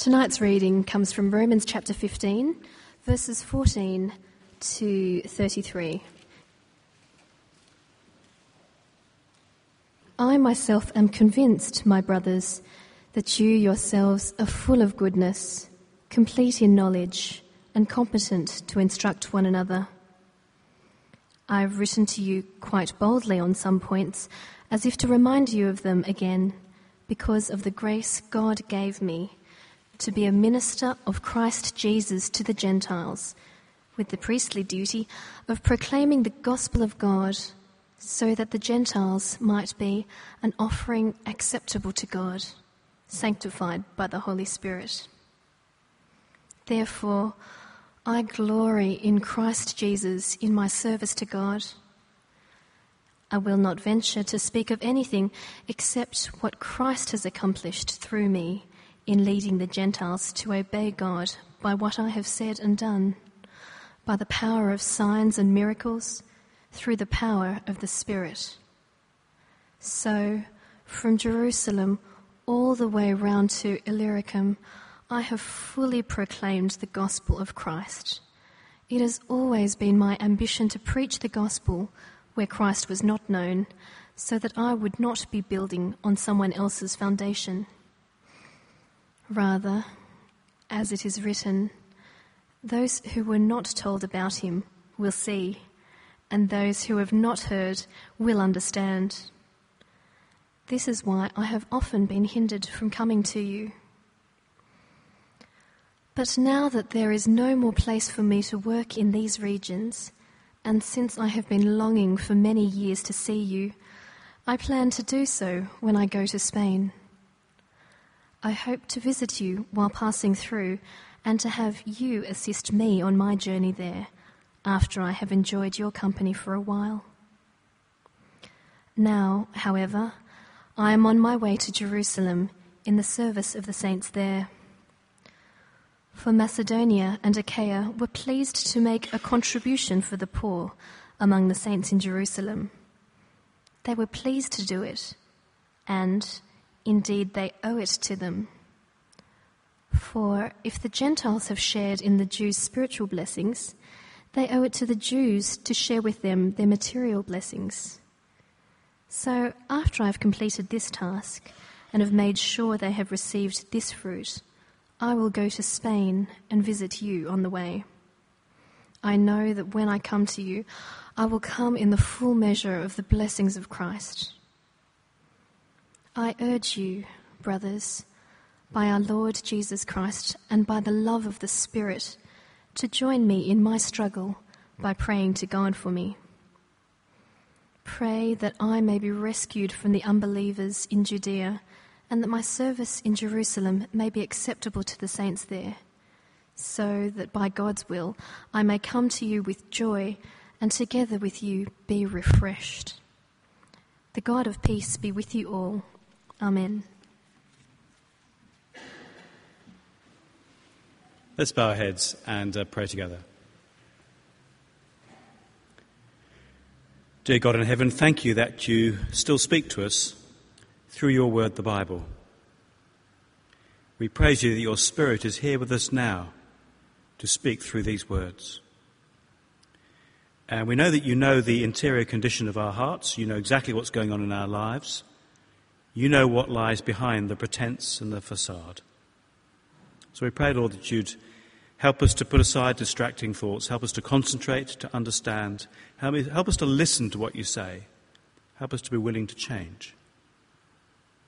Tonight's reading comes from Romans chapter 15, verses 14 to 33. I myself am convinced, my brothers, that you yourselves are full of goodness, complete in knowledge, and competent to instruct one another. I have written to you quite boldly on some points, as if to remind you of them again, because of the grace God gave me to be a minister of Christ Jesus to the Gentiles, with the priestly duty of proclaiming the gospel of God, so that the Gentiles might be an offering acceptable to God, sanctified by the Holy Spirit. Therefore, I glory in Christ Jesus in my service to God. I will not venture to speak of anything except what Christ has accomplished through me in leading the Gentiles to obey God by what I have said and done, by the power of signs and miracles, through the power of the Spirit. So, from Jerusalem all the way round to Illyricum, I have fully proclaimed the gospel of Christ. It has always been my ambition to preach the gospel where Christ was not known, so that I would not be building on someone else's foundation. Rather, as it is written, those who were not told about him will see, and those who have not heard will understand. This is why I have often been hindered from coming to you. But now that there is no more place for me to work in these regions, and since I have been longing for many years to see you, I plan to do so when I go to Spain. I hope to visit you while passing through and to have you assist me on my journey there after I have enjoyed your company for a while. Now, however, I am on my way to Jerusalem in the service of the saints there. For Macedonia and Achaia were pleased to make a contribution for the poor among the saints in Jerusalem. They were pleased to do it, and Indeed, they owe it to them. For if the Gentiles have shared in the Jews' spiritual blessings, they owe it to the Jews to share with them their material blessings. So, after I've completed this task and have made sure they have received this fruit, I will go to Spain and visit you on the way. I know that when I come to you, I will come in the full measure of the blessings of Christ. I urge you, brothers, by our Lord Jesus Christ and by the love of the Spirit, to join me in my struggle by praying to God for me. Pray that I may be rescued from the unbelievers in Judea and that my service in Jerusalem may be acceptable to the saints there, so that by God's will I may come to you with joy and together with you be refreshed. The God of peace be with you all. Amen. Let's bow our heads and uh, pray together. Dear God in heaven, thank you that you still speak to us through your word, the Bible. We praise you that your Spirit is here with us now to speak through these words. And we know that you know the interior condition of our hearts. You know exactly what's going on in our lives. You know what lies behind the pretense and the facade. So we pray, Lord, that you'd help us to put aside distracting thoughts, help us to concentrate, to understand, help us to listen to what you say, help us to be willing to change.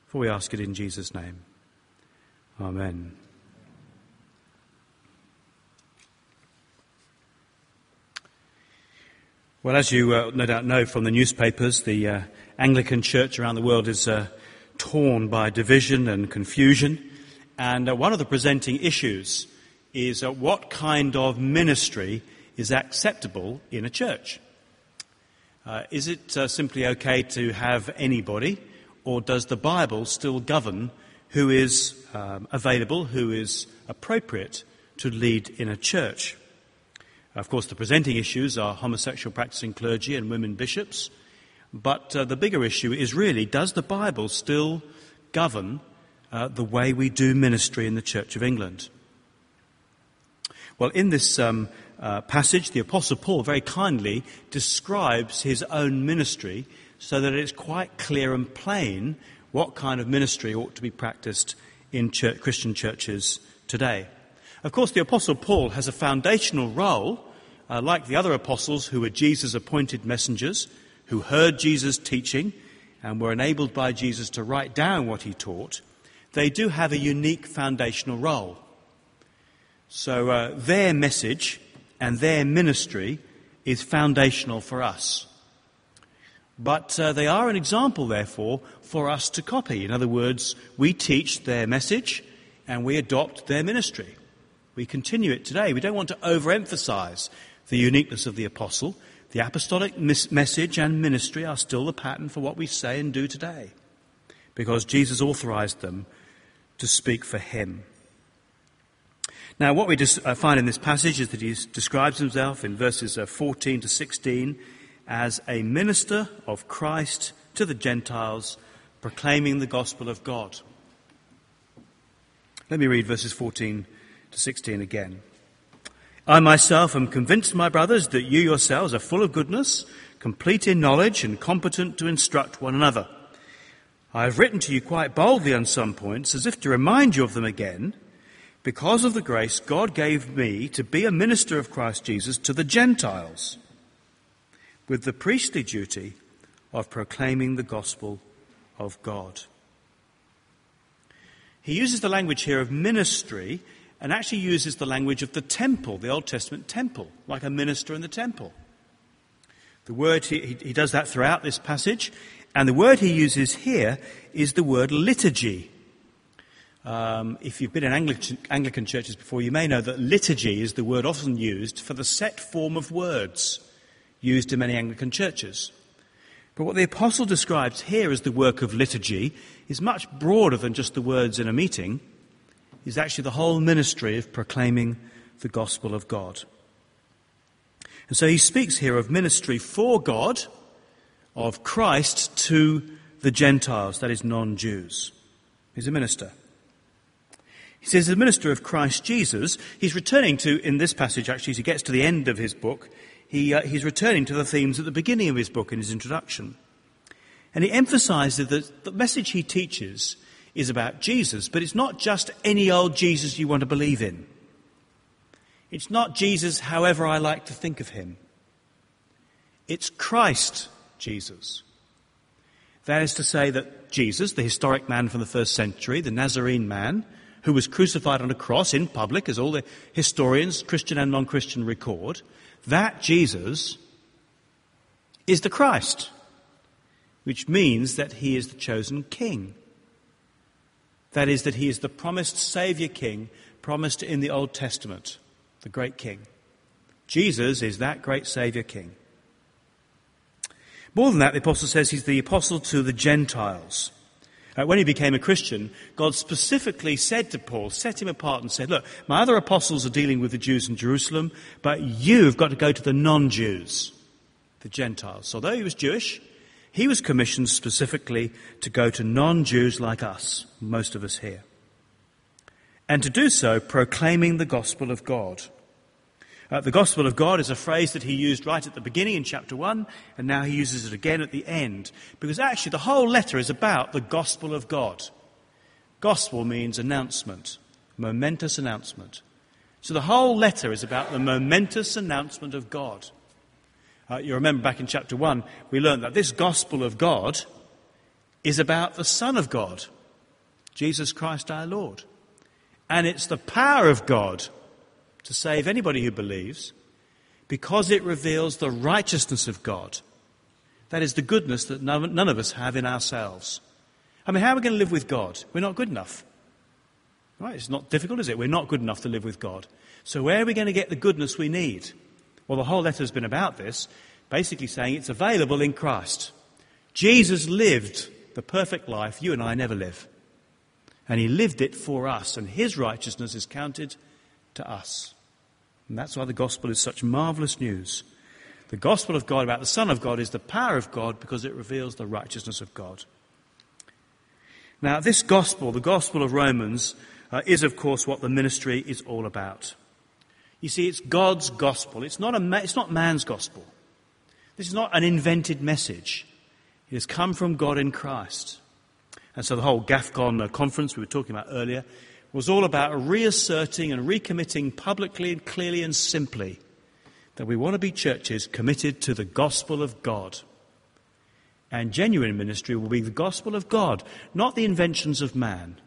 For we ask it in Jesus' name. Amen. Well, as you uh, no doubt know from the newspapers, the uh, Anglican Church around the world is uh, torn by division and confusion. And uh, one of the presenting issues is uh, what kind of ministry is acceptable in a church? Uh, is it uh, simply okay to have anybody, or does the Bible still govern who is um, available, who is appropriate to lead in a church? Of course, the presenting issues are homosexual practicing clergy and women bishops, but uh, the bigger issue is really does the Bible still govern uh, the way we do ministry in the Church of England. Well, in this um, uh, passage, the Apostle Paul very kindly describes his own ministry so that it's quite clear and plain what kind of ministry ought to be practiced in church, Christian churches today. Of course, the Apostle Paul has a foundational role, uh, like the other apostles who were Jesus' appointed messengers, who heard Jesus' teaching and were enabled by Jesus to write down what he taught. They do have a unique foundational role. So uh, their message and their ministry is foundational for us. But uh, they are an example, therefore, for us to copy. In other words, we teach their message and we adopt their ministry. We continue it today. We don't want to overemphasize the uniqueness of the apostle. The apostolic message and ministry are still the pattern for what we say and do today because Jesus authorized them to speak for him. Now, what we uh, find in this passage is that he describes himself in verses uh, 14 to 16 as a minister of Christ to the Gentiles, proclaiming the gospel of God. Let me read verses 14 to 16 again. I myself am convinced, my brothers, that you yourselves are full of goodness, complete in knowledge, and competent to instruct one another. I have written to you quite boldly on some points, as if to remind you of them again, because of the grace God gave me to be a minister of Christ Jesus to the Gentiles with the priestly duty of proclaiming the gospel of God. He uses the language here of ministry and actually uses the language of the temple, the Old Testament temple, like a minister in the temple. The word, he, he does that throughout this passage, and the word he uses here is the word liturgy. Um, if you've been in Anglican, Anglican churches before, you may know that liturgy is the word often used for the set form of words used in many Anglican churches. But what the apostle describes here as the work of liturgy is much broader than just the words in a meeting. Is actually the whole ministry of proclaiming the gospel of God. And so he speaks here of ministry for God, of Christ to the Gentiles, that is, non Jews. He's a minister. He says, the minister of Christ Jesus, he's returning to, in this passage actually, as he gets to the end of his book, he, uh, he's returning to the themes at the beginning of his book in his introduction. And he emphasizes that the message he teaches is about Jesus, but it's not just any old Jesus you want to believe in. It's not Jesus however I like to think of him. It's Christ Jesus. That is to say that Jesus, the historic man from the first century, the Nazarene man, who was crucified on a cross in public, as all the historians, Christian and non Christian, record, that Jesus is the Christ, which means that he is the chosen king. That is, that he is the promised Saviour King promised in the Old Testament, the great King. Jesus is that great Saviour King. More than that, the Apostle says he's the Apostle to the Gentiles. Uh, when he became a Christian, God specifically said to Paul, set him apart and said, Look, my other apostles are dealing with the Jews in Jerusalem, but you've got to go to the non Jews, the Gentiles. So, although he was Jewish, he was commissioned specifically to go to non Jews like us, most of us here. And to do so, proclaiming the gospel of God. Uh, the gospel of God is a phrase that he used right at the beginning in chapter 1, and now he uses it again at the end. Because actually, the whole letter is about the gospel of God. Gospel means announcement, momentous announcement. So the whole letter is about the momentous announcement of God. Uh, you remember back in chapter 1, we learned that this gospel of God is about the Son of God, Jesus Christ our Lord. And it's the power of God to save anybody who believes because it reveals the righteousness of God. That is the goodness that none, none of us have in ourselves. I mean, how are we going to live with God? We're not good enough. Right? It's not difficult, is it? We're not good enough to live with God. So, where are we going to get the goodness we need? Well, the whole letter has been about this, basically saying it's available in Christ. Jesus lived the perfect life you and I never live. And he lived it for us, and his righteousness is counted to us. And that's why the gospel is such marvelous news. The gospel of God about the Son of God is the power of God because it reveals the righteousness of God. Now, this gospel, the gospel of Romans, uh, is of course what the ministry is all about. You see, it's God's gospel. It's not, a it's not man's gospel. This is not an invented message. It has come from God in Christ. And so the whole GAFCON uh, conference we were talking about earlier was all about reasserting and recommitting publicly and clearly and simply that we want to be churches committed to the gospel of God. And genuine ministry will be the gospel of God, not the inventions of man,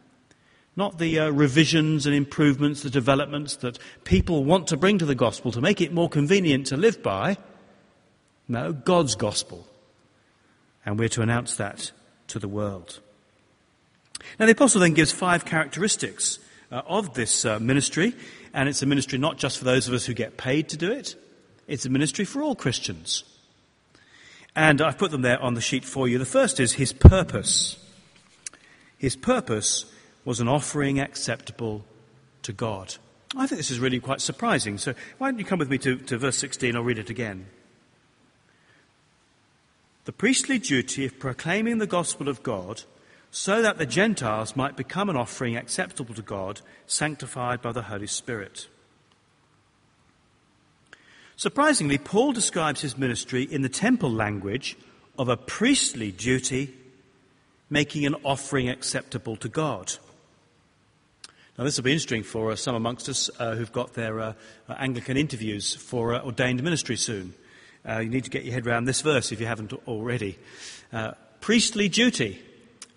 not the uh, revisions and improvements, the developments that people want to bring to the gospel to make it more convenient to live by. No, God's gospel. And we're to announce that to the world. Now, the apostle then gives five characteristics uh, of this uh, ministry, and it's a ministry not just for those of us who get paid to do it, it's a ministry for all Christians. And I've put them there on the sheet for you. The first is his purpose. His purpose was an offering acceptable to God. I think this is really quite surprising. So why don't you come with me to, to verse 16? I'll read it again. The priestly duty of proclaiming the gospel of God so that the Gentiles might become an offering acceptable to God, sanctified by the Holy Spirit. Surprisingly, Paul describes his ministry in the temple language of a priestly duty, making an offering acceptable to God. Now, this will be interesting for uh, some amongst us uh, who've got their uh, Anglican interviews for uh, ordained ministry soon. Uh, you need to get your head around this verse if you haven't already. Uh, priestly duty.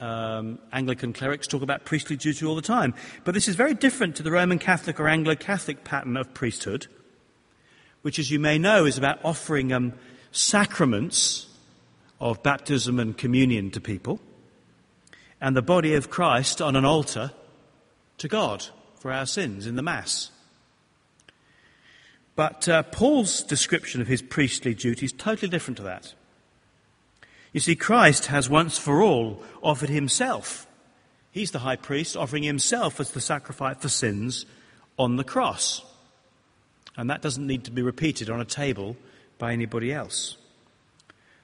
Um, Anglican clerics talk about priestly duty all the time. But this is very different to the Roman Catholic or Anglo Catholic pattern of priesthood, which, as you may know, is about offering um, sacraments of baptism and communion to people and the body of Christ on an altar to God for our sins in the Mass. But uh, Paul's description of his priestly duty is totally different to that. You see, Christ has once for all offered himself. He's the high priest offering himself as the sacrifice for sins on the cross. And that doesn't need to be repeated on a table by anybody else.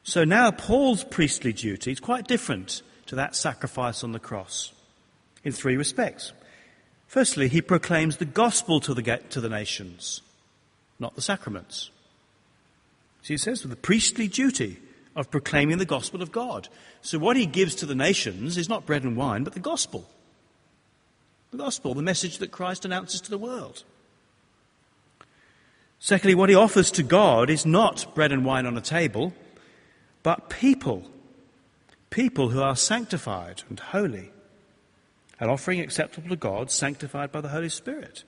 So now Paul's priestly duty is quite different to that sacrifice on the cross in three respects. Firstly, he proclaims the gospel to the, to the nations, not the sacraments. So he says the priestly duty of proclaiming the gospel of God. So what he gives to the nations is not bread and wine, but the gospel. The gospel, the message that Christ announces to the world. Secondly, what he offers to God is not bread and wine on a table, but people. People who are sanctified and holy. An offering acceptable to God, sanctified by the Holy Spirit.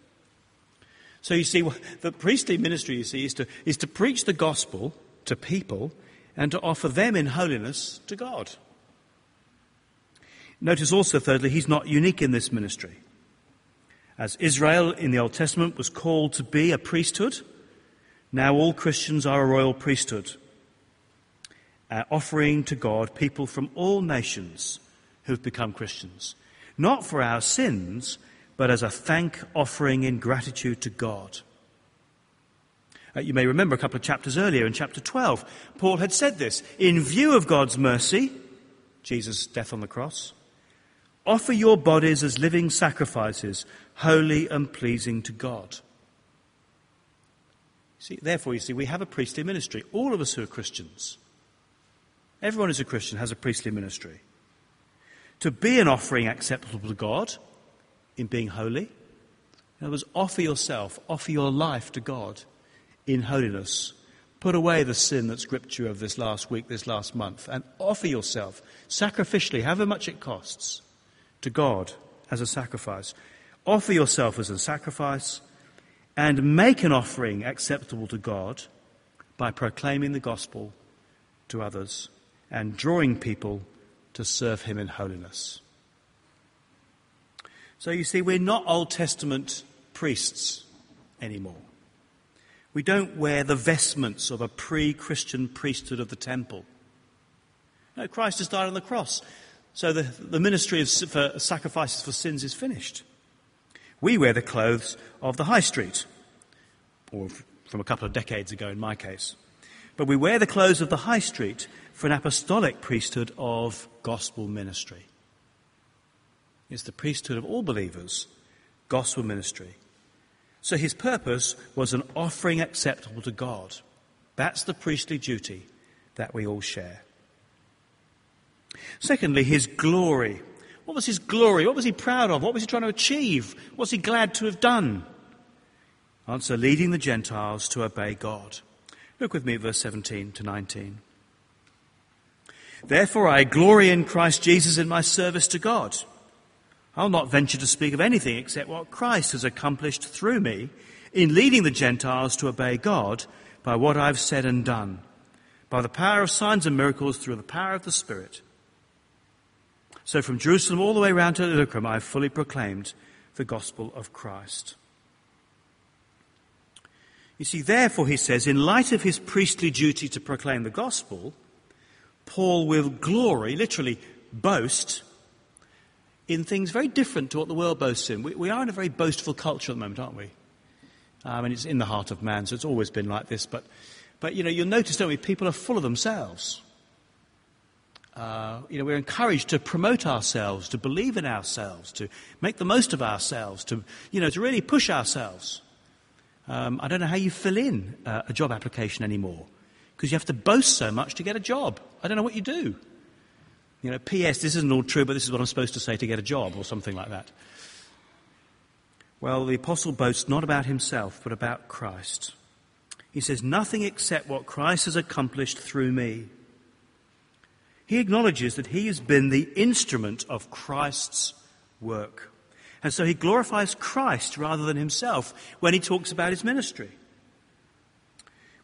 So you see, the priestly ministry, you see, is to, is to preach the gospel to people and to offer them in holiness to God. Notice also, thirdly, he's not unique in this ministry. As Israel in the Old Testament was called to be a priesthood, now all Christians are a royal priesthood, uh, offering to God people from all nations who've become Christians, not for our sins, but as a thank offering in gratitude to God. Uh, you may remember a couple of chapters earlier, in chapter 12, Paul had said this In view of God's mercy, Jesus' death on the cross, offer your bodies as living sacrifices, holy and pleasing to God. See, therefore, you see, we have a priestly ministry. All of us who are Christians, everyone who's a Christian has a priestly ministry. To be an offering acceptable to God in being holy, in other words, offer yourself, offer your life to God in holiness. Put away the sin that's gripped you over this last week, this last month, and offer yourself sacrificially, however much it costs, to God as a sacrifice. Offer yourself as a sacrifice and make an offering acceptable to God by proclaiming the gospel to others and drawing people to serve Him in holiness. So you see, we're not Old Testament priests anymore. We don't wear the vestments of a pre Christian priesthood of the temple. No, Christ has died on the cross. So the, the ministry of for sacrifices for sins is finished. We wear the clothes of the high street, or from a couple of decades ago in my case. But we wear the clothes of the high street for an apostolic priesthood of gospel ministry. It's the priesthood of all believers, gospel ministry. So his purpose was an offering acceptable to God. That's the priestly duty that we all share. Secondly, his glory. What was his glory? What was he proud of? What was he trying to achieve? What was he glad to have done? Answer leading the Gentiles to obey God. Look with me at verse 17 to 19. Therefore, I glory in Christ Jesus in my service to God. I'll not venture to speak of anything except what Christ has accomplished through me in leading the Gentiles to obey God by what I've said and done, by the power of signs and miracles through the power of the Spirit. So from Jerusalem all the way round to Illyricum, I fully proclaimed the gospel of Christ. You see, therefore, he says, in light of his priestly duty to proclaim the gospel, Paul will glory, literally boast, in things very different to what the world boasts in. We, we are in a very boastful culture at the moment, aren't we? I mean, it's in the heart of man, so it's always been like this. But, but you know, you'll notice, don't we, people are full of themselves. Uh, you know, we're encouraged to promote ourselves, to believe in ourselves, to make the most of ourselves, to, you know, to really push ourselves. Um, I don't know how you fill in uh, a job application anymore because you have to boast so much to get a job. I don't know what you do. You know, P.S., this isn't all true, but this is what I'm supposed to say to get a job or something like that. Well, the apostle boasts not about himself, but about Christ. He says, Nothing except what Christ has accomplished through me. He acknowledges that he has been the instrument of Christ's work. And so he glorifies Christ rather than himself when he talks about his ministry.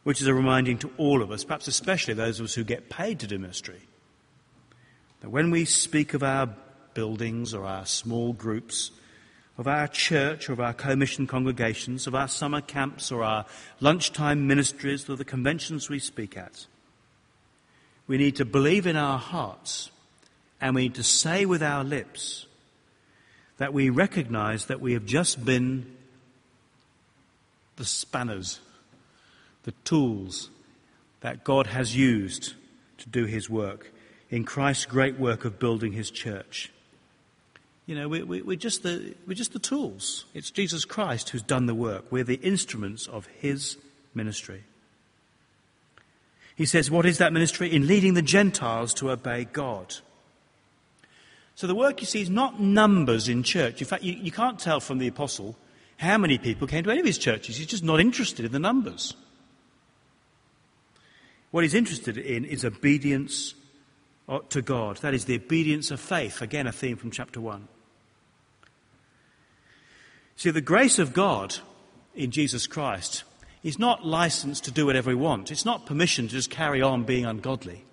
Which is a reminding to all of us, perhaps especially those of us who get paid to do ministry, that when we speak of our buildings or our small groups, of our church or of our Co-Mission congregations, of our summer camps or our lunchtime ministries or the conventions we speak at, we need to believe in our hearts and we need to say with our lips that we recognize that we have just been the spanners, the tools that God has used to do his work in Christ's great work of building his church. You know, we, we, we're, just the, we're just the tools. It's Jesus Christ who's done the work. We're the instruments of his ministry. He says, What is that ministry? In leading the Gentiles to obey God. So the work you see is not numbers in church. In fact, you, you can't tell from the apostle how many people came to any of his churches. He's just not interested in the numbers. What he's interested in is obedience uh, to God. That is the obedience of faith. Again, a theme from chapter 1. See, the grace of God in Jesus Christ is not license to do whatever we want. It's not permission to just carry on being ungodly.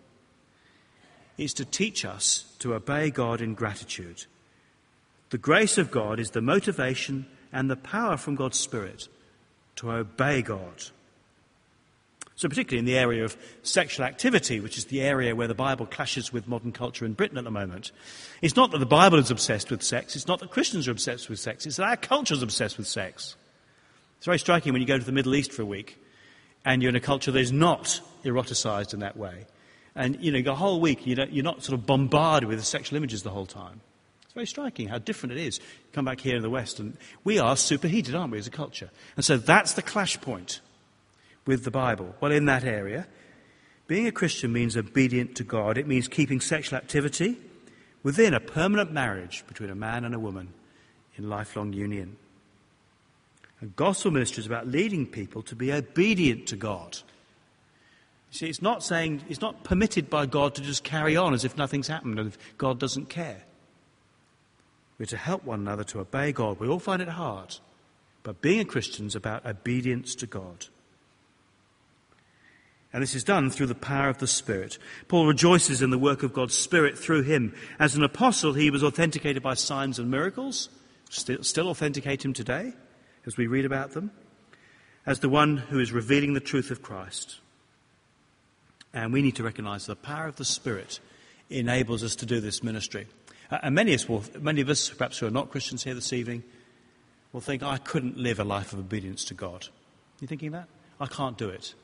It's to teach us to obey God in gratitude. The grace of God is the motivation and the power from God's Spirit to obey God. So, particularly in the area of sexual activity, which is the area where the Bible clashes with modern culture in Britain at the moment, it's not that the Bible is obsessed with sex, it's not that Christians are obsessed with sex, it's that our culture is obsessed with sex. It's very striking when you go to the Middle East for a week and you're in a culture that is not eroticized in that way. And, you know, the whole week you you're not sort of bombarded with sexual images the whole time. It's very striking how different it is. You come back here in the West and we are superheated, aren't we, as a culture? And so that's the clash point with the Bible. Well, in that area, being a Christian means obedient to God. It means keeping sexual activity within a permanent marriage between a man and a woman in lifelong union. And gospel ministry is about leading people to be obedient to God. You see, it's not saying, it's not permitted by God to just carry on as if nothing's happened and if God doesn't care. We're to help one another to obey God. We all find it hard. But being a Christian is about obedience to God. And this is done through the power of the Spirit. Paul rejoices in the work of God's Spirit through him. As an apostle, he was authenticated by signs and miracles, still, still authenticate him today as we read about them, as the one who is revealing the truth of Christ. And we need to recognize the power of the Spirit enables us to do this ministry. Uh, and many of, us will, many of us, perhaps who are not Christians here this evening, will think, I couldn't live a life of obedience to God. You thinking that? I can't do it.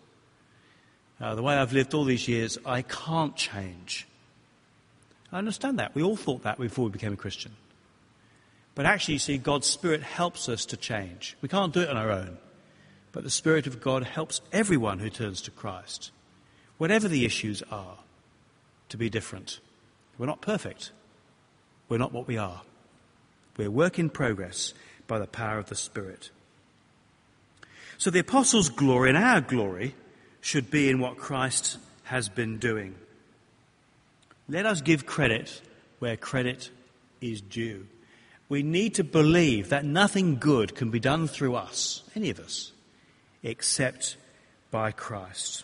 Uh, the way I've lived all these years, I can't change. I understand that. We all thought that before we became a Christian. But actually, you see, God's Spirit helps us to change. We can't do it on our own. But the Spirit of God helps everyone who turns to Christ, whatever the issues are, to be different. We're not perfect. We're not what we are. We're work in progress by the power of the Spirit. So the apostles' glory and our glory should be in what Christ has been doing. Let us give credit where credit is due. We need to believe that nothing good can be done through us, any of us, except by Christ.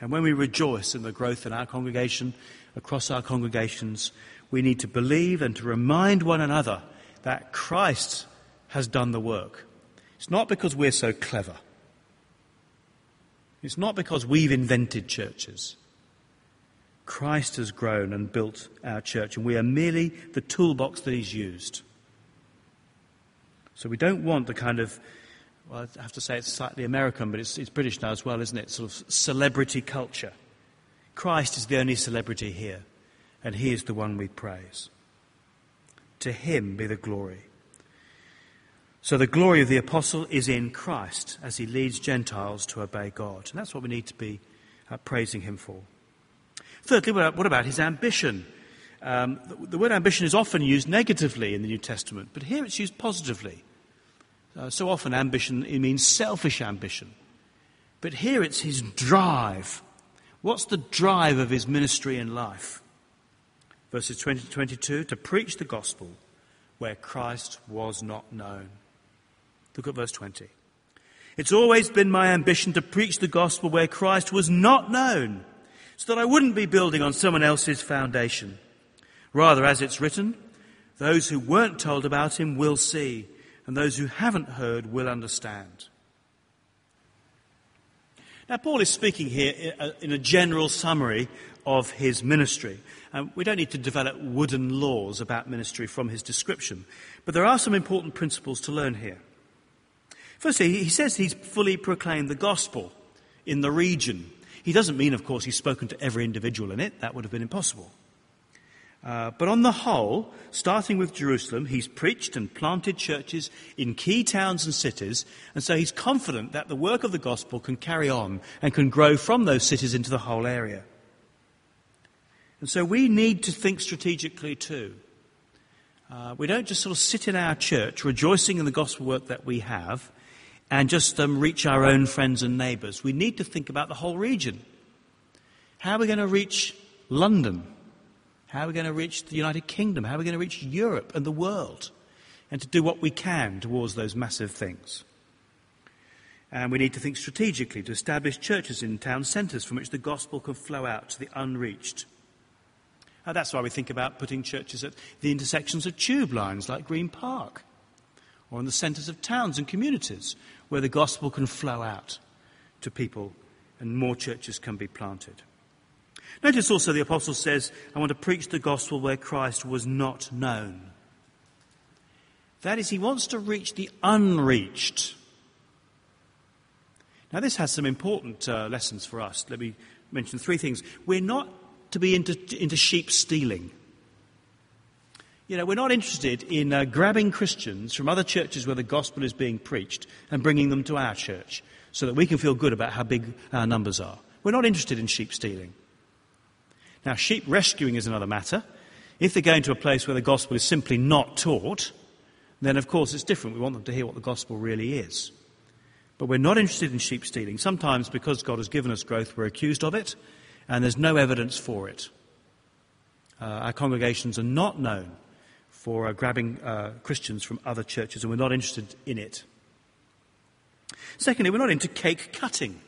And when we rejoice in the growth in our congregation, across our congregations, we need to believe and to remind one another that Christ has done the work. It's not because we're so clever. It's not because we've invented churches. Christ has grown and built our church, and we are merely the toolbox that He's used. So we don't want the kind of, well, I have to say it's slightly American, but it's, it's British now as well, isn't it? Sort of celebrity culture. Christ is the only celebrity here, and He is the one we praise. To Him be the glory. So the glory of the apostle is in Christ as he leads Gentiles to obey God. And that's what we need to be uh, praising him for. Thirdly, what about his ambition? Um, the, the, word ambition is often used negatively in the New Testament, but here it's used positively. Uh, so often, ambition it means selfish ambition. But here it's his drive. What's the drive of his ministry and life? Verses 20 to 22 to preach the gospel where Christ was not known. Look at verse 20. It's always been my ambition to preach the gospel where Christ was not known, so that I wouldn't be building on someone else's foundation. Rather, as it's written, those who weren't told about him will see, and those who haven't heard will understand. Now, Paul is speaking here in a general summary of his ministry. Um, we don't need to develop wooden laws about ministry from his description, but there are some important principles to learn here. Firstly, he says he's fully proclaimed the gospel in the region. He doesn't mean, of course, he's spoken to every individual in it. That would have been impossible. Uh, but on the whole, starting with Jerusalem, he's preached and planted churches in key towns and cities, and so he's confident that the work of the gospel can carry on and can grow from those cities into the whole area. And so we need to think strategically too. Uh, we don't just sort of sit in our church rejoicing in the gospel work that we have and just um, reach our own friends and neighbours. We need to think about the whole region. How are we going to reach London? How are we going to reach the United Kingdom? How are we going to reach Europe and the world? And to do what we can towards those massive things. And we need to think strategically to establish churches in town centres from which the gospel can flow out to the unreached. And that's why we think about putting churches at the intersections of tube lines like Green Park, or in the centres of towns and communities where the gospel can flow out to people and more churches can be planted. Notice also the apostle says, I want to preach the gospel where Christ was not known. That is, he wants to reach the unreached. Now, this has some important uh, lessons for us. Let me mention three things. We're not to be into, into sheep stealing. You know, we're not interested in uh, grabbing Christians from other churches where the gospel is being preached and bringing them to our church so that we can feel good about how big our numbers are. We're not interested in sheep stealing. Now, sheep rescuing is another matter. If they're going to a place where the gospel is simply not taught, then of course it's different. We want them to hear what the gospel really is. But we're not interested in sheep stealing. Sometimes, because God has given us growth, we're accused of it, and there's no evidence for it. Uh, our congregations are not known for uh, grabbing uh, Christians from other churches, and we're not interested in it. Secondly, we're not into cake cutting.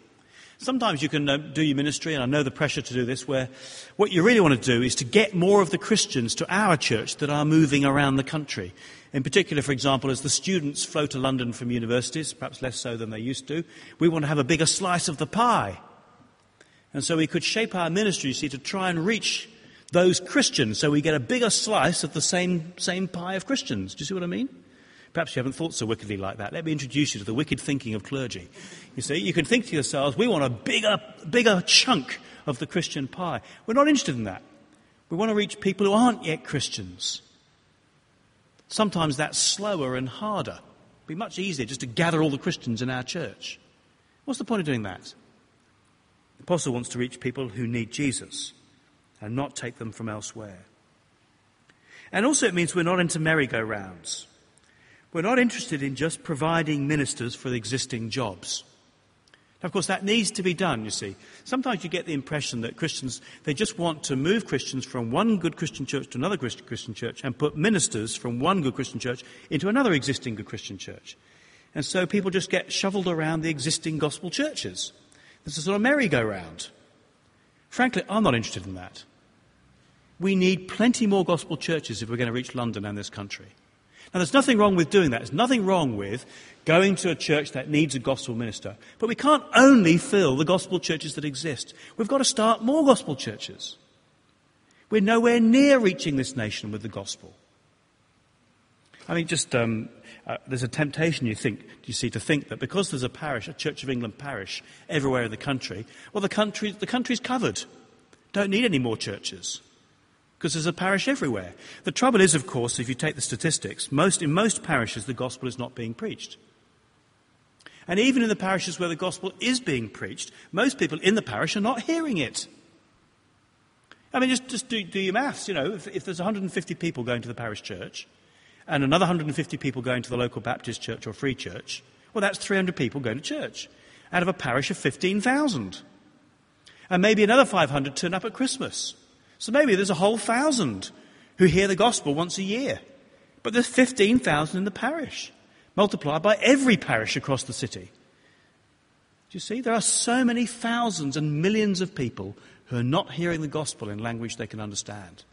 Sometimes you can uh, do your ministry, and I know the pressure to do this, where what you really want to do is to get more of the Christians to our church that are moving around the country. In particular, for example, as the students flow to London from universities, perhaps less so than they used to, we want to have a bigger slice of the pie. And so we could shape our ministry, you see, to try and reach those Christians so we get a bigger slice of the same, same pie of Christians. Do you see what I mean? Perhaps you haven't thought so wickedly like that. Let me introduce you to the wicked thinking of clergy. You see, you can think to yourselves, we want a bigger, bigger chunk of the Christian pie. We're not interested in that. We want to reach people who aren't yet Christians. Sometimes that's slower and harder. It'd be much easier just to gather all the Christians in our church. What's the point of doing that? The apostle wants to reach people who need Jesus and not take them from elsewhere. And also, it means we're not into merry-go-rounds. We're not interested in just providing ministers for the existing jobs. Now, of course, that needs to be done, you see. Sometimes you get the impression that Christians, they just want to move Christians from one good Christian church to another Christian church and put ministers from one good Christian church into another existing good Christian church. And so people just get shoveled around the existing gospel churches. There's a sort of merry-go-round. Frankly, I'm not interested in that. We need plenty more gospel churches if we're going to reach London and this country. Now, there's nothing wrong with doing that. There's nothing wrong with going to a church that needs a gospel minister. But we can't only fill the gospel churches that exist. We've got to start more gospel churches. We're nowhere near reaching this nation with the gospel. I mean, just um, uh, there's a temptation, you think, you see, to think that because there's a parish, a Church of England parish, everywhere in the country, well, the country, the country's covered. Don't need any more churches because there's a parish everywhere. The trouble is, of course, if you take the statistics, most, in most parishes the gospel is not being preached. And even in the parishes where the gospel is being preached, most people in the parish are not hearing it. I mean, just, just do, do your maths. You know, if, if there's 150 people going to the parish church and another 150 people going to the local Baptist church or free church, well, that's 300 people going to church out of a parish of 15,000. And maybe another 500 turn up at Christmas. So maybe there's a whole thousand who hear the gospel once a year. But there's 15,000 in the parish, multiplied by every parish across the city. Do you see? There are so many thousands and millions of people who are not hearing the gospel in language they can understand.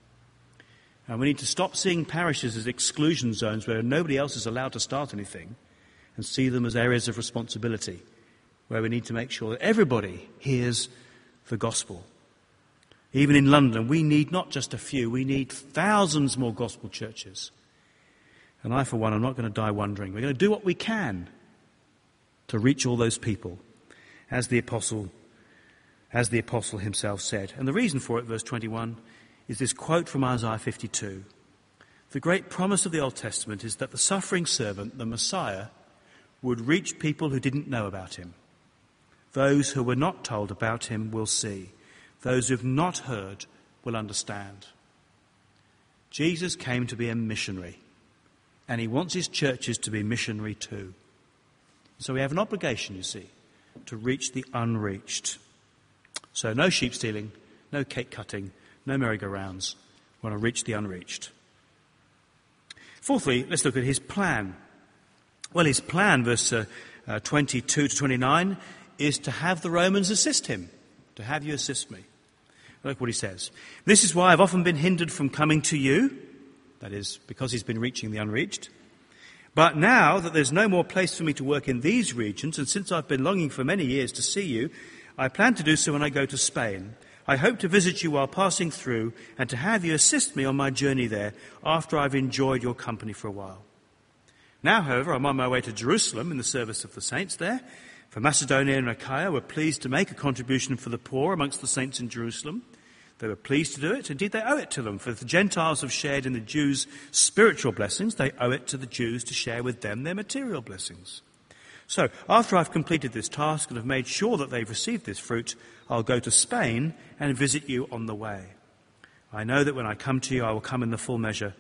And we need to stop seeing parishes as exclusion zones where nobody else is allowed to start anything and see them as areas of responsibility where we need to make sure that everybody hears the gospel. Even in London, we need not just a few, we need thousands more gospel churches. And I, for one, am not going to die wondering. We're going to do what we can to reach all those people, as the apostle, as the apostle himself said. And the reason for it, verse 21, is this quote from Isaiah 52. The great promise of the Old Testament is that the suffering servant, the Messiah, would reach people who didn't know about him. Those who were not told about him will see. Those who've not heard will understand. Jesus came to be a missionary, and he wants his churches to be missionary too. So we have an obligation, you see, to reach the unreached. So no sheep stealing, no cake cutting, no merry-go-rounds. We want to reach the unreached. Fourthly, let's look at his plan. Well, his plan, verse uh, uh, 22 to 29, is to have the Romans assist him to have you assist me. Look what he says. This is why I've often been hindered from coming to you. That is, because he's been reaching the unreached. But now that there's no more place for me to work in these regions, and since I've been longing for many years to see you, I plan to do so when I go to Spain. I hope to visit you while passing through and to have you assist me on my journey there after I've enjoyed your company for a while. Now, however, I'm on my way to Jerusalem in the service of the saints there, for Macedonia and Achaia were pleased to make a contribution for the poor amongst the saints in Jerusalem. They were pleased to do it. Indeed, they owe it to them. For if the Gentiles have shared in the Jews' spiritual blessings, they owe it to the Jews to share with them their material blessings. So, after I've completed this task and have made sure that they've received this fruit, I'll go to Spain and visit you on the way. I know that when I come to you, I will come in the full measure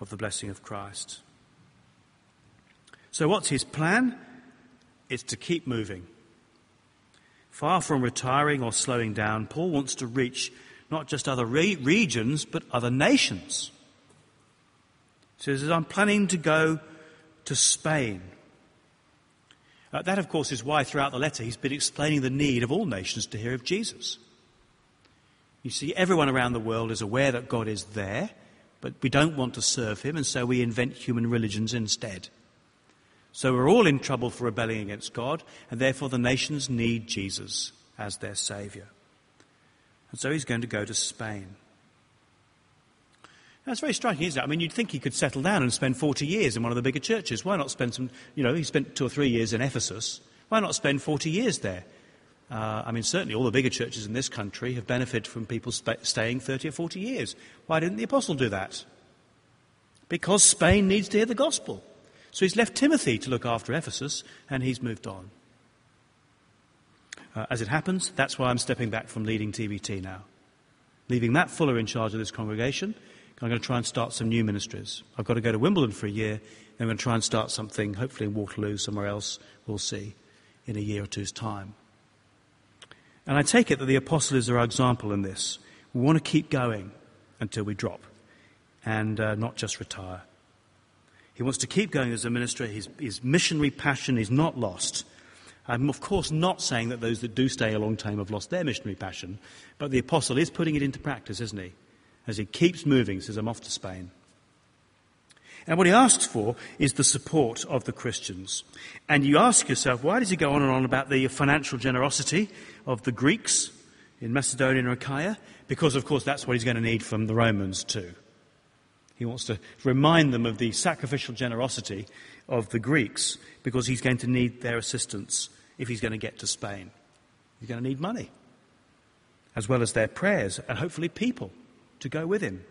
of the blessing of Christ. So, what's his plan? It's to keep moving. Far from retiring or slowing down, Paul wants to reach not just other re- regions, but other nations. He says, I'm planning to go to Spain. Uh, that, of course, is why throughout the letter he's been explaining the need of all nations to hear of Jesus. You see, everyone around the world is aware that God is there, but we don't want to serve him, and so we invent human religions instead. So we're all in trouble for rebelling against God, and therefore the nations need Jesus as their Saviour. And so he's going to go to Spain. That's very striking, isn't it? I mean, you'd think he could settle down and spend 40 years in one of the bigger churches. Why not spend some, you know, he spent two or three years in Ephesus. Why not spend 40 years there? Uh, I mean, certainly all the bigger churches in this country have benefited from people sp- staying 30 or 40 years. Why didn't the apostle do that? because Spain needs to hear the gospel. So he's left Timothy to look after Ephesus, and he's moved on. Uh, as it happens, that's why I'm stepping back from leading TBT now. Leaving Matt Fuller in charge of this congregation, I'm going to try and start some new ministries. I've got to go to Wimbledon for a year, and I'm going to try and start something, hopefully in Waterloo, somewhere else, we'll see, in a year or two's time. And I take it that the apostle is our example in this. We want to keep going until we drop and uh, not just retire. He wants to keep going as a minister. His, his missionary passion is not lost. I'm, of course, not saying that those that do stay a long time have lost their missionary passion, but the apostle is putting it into practice, isn't he? As he keeps moving, says, I'm off to Spain. And what he asks for is the support of the Christians. And you ask yourself, why does he go on and on about the financial generosity of the Greeks in Macedonia and Achaia? Because, of course, that's what he's going to need from the Romans too. He wants to remind them of the sacrificial generosity of the Greeks because he's going to need their assistance if he's going to get to Spain. He's going to need money, as well as their prayers and hopefully people to go with him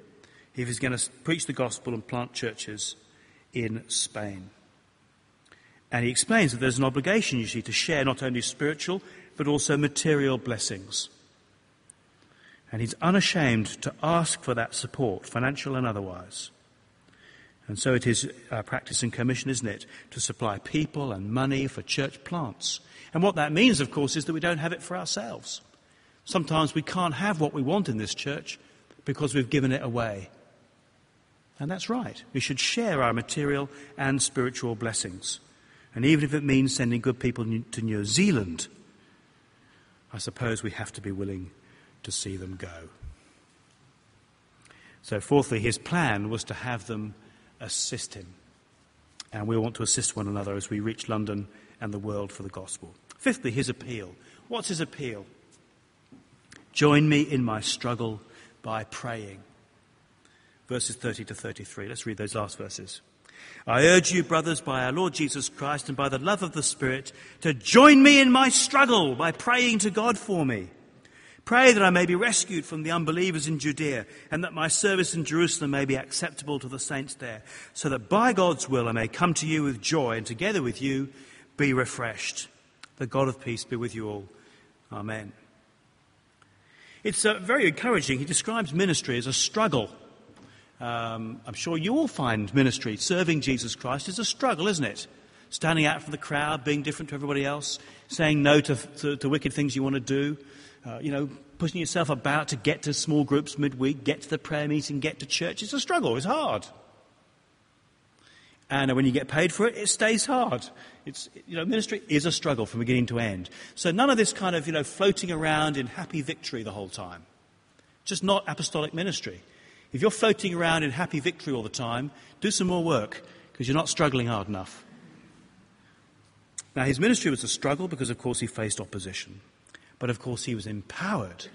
if he's going to preach the gospel and plant churches in Spain. And he explains that there's an obligation you see, to share not only spiritual but also material blessings. And he's unashamed to ask for that support, financial and otherwise. And so it is our practice and Co-Mission, isn't it, to supply people and money for church plants. And what that means, of course, is that we don't have it for ourselves. Sometimes we can't have what we want in this church because we've given it away. And that's right. We should share our material and spiritual blessings. And even if it means sending good people to New Zealand, I suppose we have to be willing to see them go. So, fourthly, his plan was to have them assist him. And we want to assist one another as we reach London and the world for the gospel. Fifthly, his appeal. What's his appeal? Join me in my struggle by praying. Verses 30 to 33. Let's read those last verses. I urge you, brothers, by our Lord Jesus Christ and by the love of the Spirit, to join me in my struggle by praying to God for me Pray that I may be rescued from the unbelievers in Judea, and that my service in Jerusalem may be acceptable to the saints there, so that by God's will I may come to you with joy, and together with you be refreshed. The God of peace be with you all. Amen. It's uh, very encouraging. He describes ministry as a struggle. Um, I'm sure you all find ministry, serving Jesus Christ, is a struggle, isn't it? Standing out from the crowd, being different to everybody else, saying no to, to, to wicked things you want to do, uh, you know, pushing yourself about to get to small groups midweek, get to the prayer meeting, get to church. It's a struggle. It's hard. And when you get paid for it, it stays hard. It's, you know, ministry is a struggle from beginning to end. So none of this kind of, you know, floating around in happy victory the whole time. Just not apostolic ministry. If you're floating around in happy victory all the time, do some more work because you're not struggling hard enough. Now, his ministry was a struggle because, of course, he faced opposition. But of course, he was empowered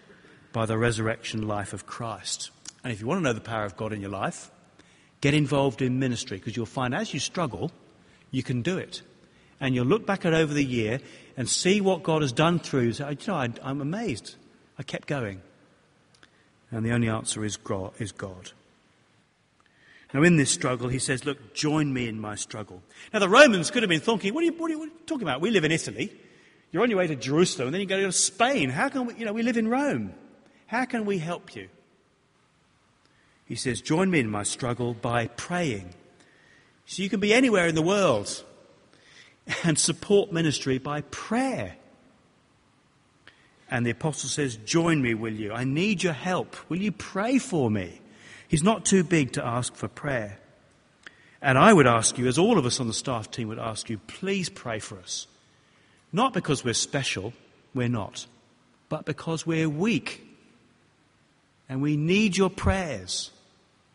by the resurrection life of Christ. And if you want to know the power of God in your life, get involved in ministry because you'll find as you struggle, you can do it. And you'll look back at over the year and see what God has done through you. Say, you know, I, I'm amazed. I kept going. And the only answer is God. Now, in this struggle, he says, Look, join me in my struggle. Now, the Romans could have been thinking, What are you, what are you talking about? We live in Italy. You're on your way to Jerusalem, and then you go to Spain. How can we, you know, we live in Rome. How can we help you? He says, Join me in my struggle by praying. So you can be anywhere in the world and support ministry by prayer. And the apostle says, Join me, will you? I need your help. Will you pray for me? He's not too big to ask for prayer. And I would ask you, as all of us on the staff team would ask you, please pray for us. Not because we're special, we're not, but because we're weak. And we need your prayers.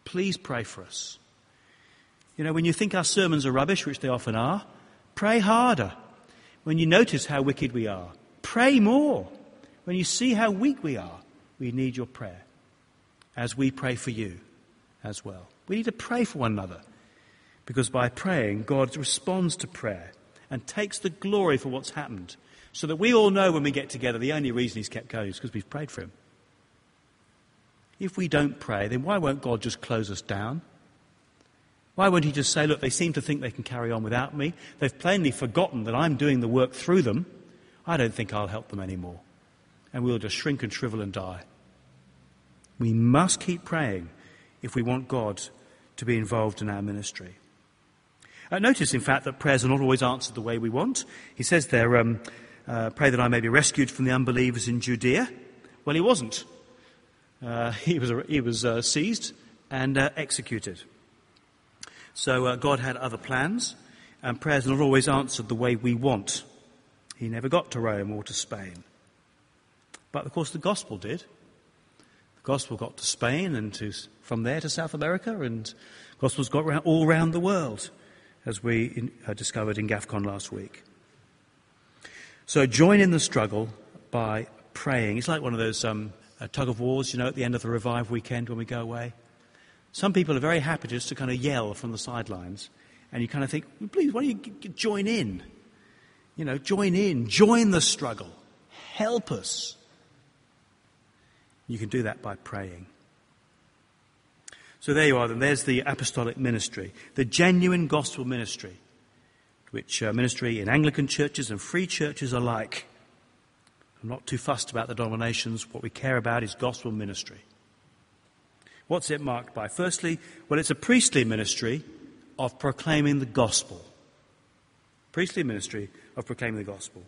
Please pray for us. You know, when you think our sermons are rubbish, which they often are, pray harder. When you notice how wicked we are, pray more. When you see how weak we are, we need your prayer as we pray for you as well. We need to pray for one another because by praying, God responds to prayer and takes the glory for what's happened. So that we all know when we get together the only reason he's kept going is because we've prayed for him. If we don't pray, then why won't God just close us down? Why won't he just say, look, they seem to think they can carry on without me. They've plainly forgotten that I'm doing the work through them. I don't think I'll help them anymore. And we'll just shrink and shrivel and die. We must keep praying if we want God to be involved in our ministry. Uh, notice, in fact, that prayers are not always answered the way we want. He says there, um, uh, pray that I may be rescued from the unbelievers in Judea. Well, he wasn't. Uh, he was, he was uh, seized and uh, executed. So uh, God had other plans, and prayers are not always answered the way we want. He never got to Rome or to Spain. But of course, the gospel did. The gospel got to Spain and to, from there to South America, and gospels got all around the world, as we in, uh, discovered in GAFCON last week. So join in the struggle by praying. It's like one of those um, tug of wars, you know, at the end of the Revive weekend when we go away. Some people are very happy just to kind of yell from the sidelines, and you kind of think, please, why don't you g- join in? You know, join in, join the struggle, help us. You can do that by praying. So there you are, then. There's the apostolic ministry, the genuine gospel ministry, which uh, ministry in Anglican churches and free churches alike. I'm not too fussed about the denominations. What we care about is gospel ministry. What's it marked by? Firstly, well, it's a priestly ministry of proclaiming the gospel. Priestly ministry of proclaiming the gospel.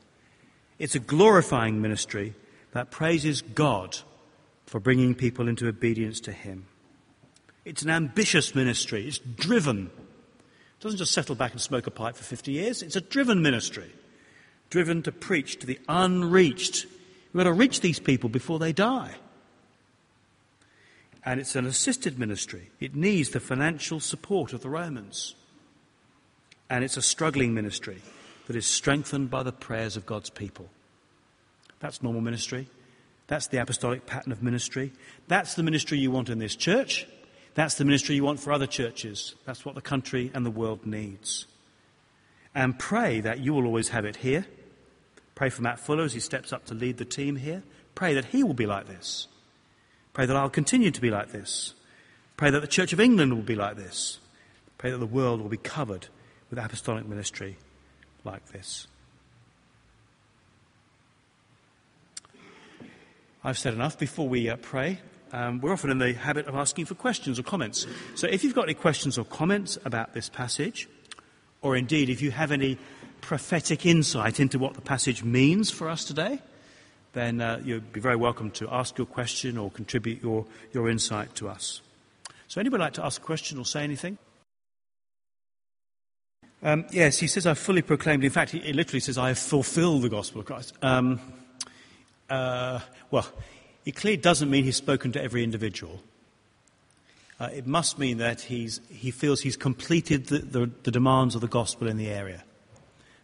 It's a glorifying ministry that praises God for bringing people into obedience to Him. It's an ambitious ministry. It's driven. It doesn't just settle back and smoke a pipe for 50 years. It's a driven ministry. Driven to preach to the unreached. We've got to reach these people before they die and it's an assisted ministry. It needs the financial support of the Romans. And it's a struggling ministry that is strengthened by the prayers of God's people. That's normal ministry. That's the apostolic pattern of ministry. That's the ministry you want in this church. That's the ministry you want for other churches. That's what the country and the world needs. And pray that you will always have it here. Pray for Matt Fuller as he steps up to lead the team here. Pray that he will be like this. Pray that I'll continue to be like this. Pray that the Church of England will be like this. Pray that the world will be covered with apostolic ministry like this. I've said enough. Before we uh, pray, um, we're often in the habit of asking for questions or comments. So if you've got any questions or comments about this passage, or indeed if you have any prophetic insight into what the passage means for us today, then uh, you'd be very welcome to ask your question or contribute your, your insight to us. So, anybody like to ask a question or say anything? Um, yes, he says, I've fully proclaimed. In fact, he, literally says, I have fulfilled the gospel of Christ. Um, uh, well, it clearly doesn't mean he's spoken to every individual. Uh, it must mean that he's, he feels he's completed the, the, the demands of the gospel in the area.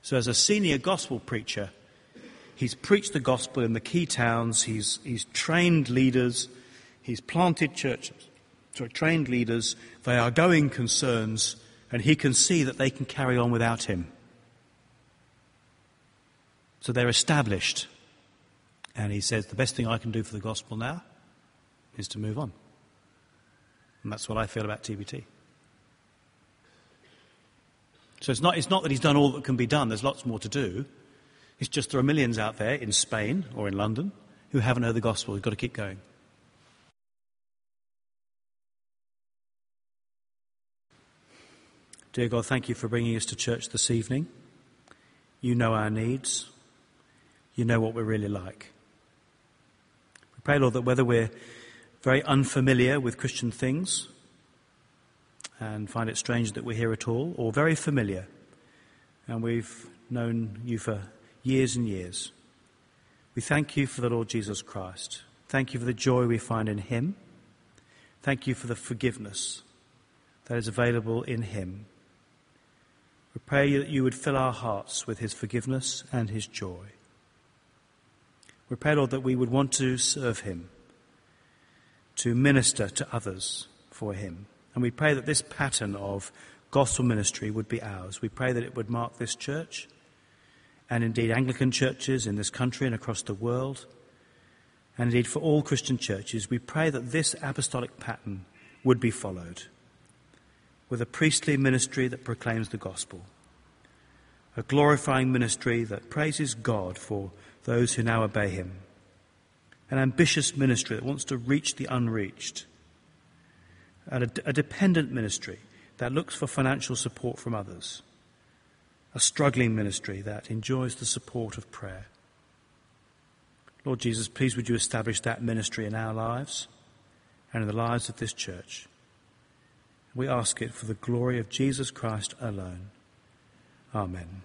So, as a senior gospel preacher, He's preached the gospel in the key towns. He's, he's trained leaders. He's planted churches. So trained leaders. They are going concerns, and he can see that they can carry on without him. So they're established. And he says, the best thing I can do for the gospel now is to move on. And that's what I feel about TBT. So it's not, it's not that he's done all that can be done, there's lots more to do. It's just there are millions out there in Spain or in London who haven't heard the gospel. We've got to keep going. Dear God, thank you for bringing us to church this evening. You know our needs. You know what we're really like. Pray, Lord, that whether we're very unfamiliar with Christian things and find it strange that we're here at all, or very familiar and we've known you for years and years. We thank you for the Lord Jesus Christ. Thank you for the joy we find in Him. Thank you for the forgiveness that is available in Him. We pray that you would fill our hearts with His forgiveness and His joy. We pray, Lord, that we would want to serve Him, to minister to others for Him. And we pray that this pattern of gospel ministry would be ours. We pray that it would mark this church and indeed Anglican churches in this country and across the world, and indeed for all Christian churches, we pray that this apostolic pattern would be followed. with a priestly ministry that proclaims the gospel, a glorifying ministry that praises God for those who now obey him, an ambitious ministry that wants to reach the unreached, and a, a dependent ministry that looks for financial support from others, a struggling ministry that enjoys the support of prayer. Lord Jesus, please would you establish that ministry in our lives and in the lives of this church. We ask it for the glory of Jesus Christ alone. Amen.